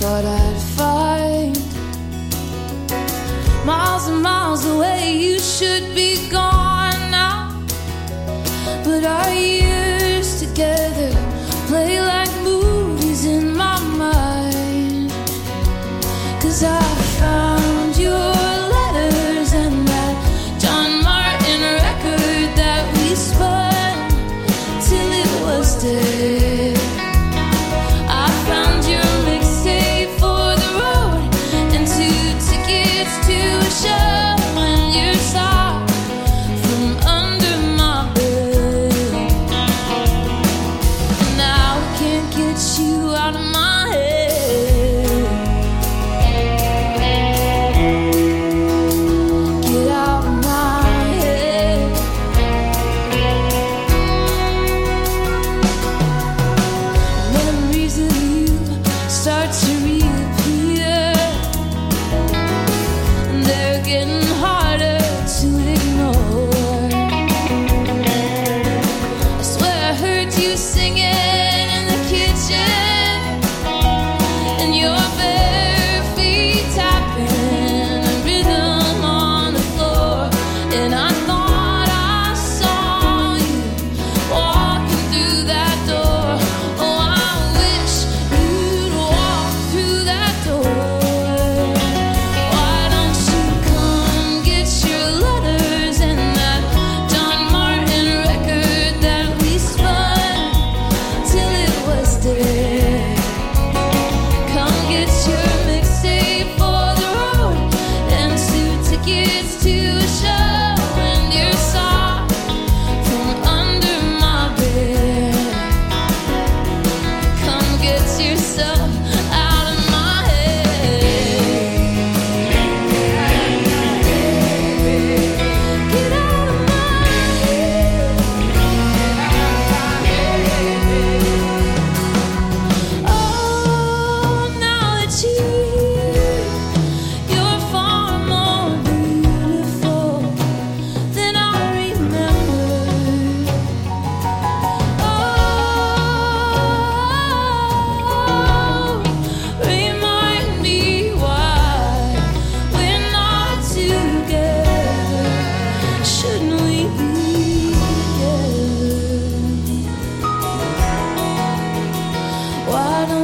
thought I'd find miles and miles away. You should be gone now, but our years together play like movies in my mind. Cause I found your letters and that John Martyn record that we spun till it was dead.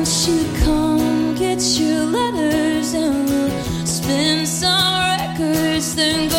once you come get your letters and we'll spin some records, then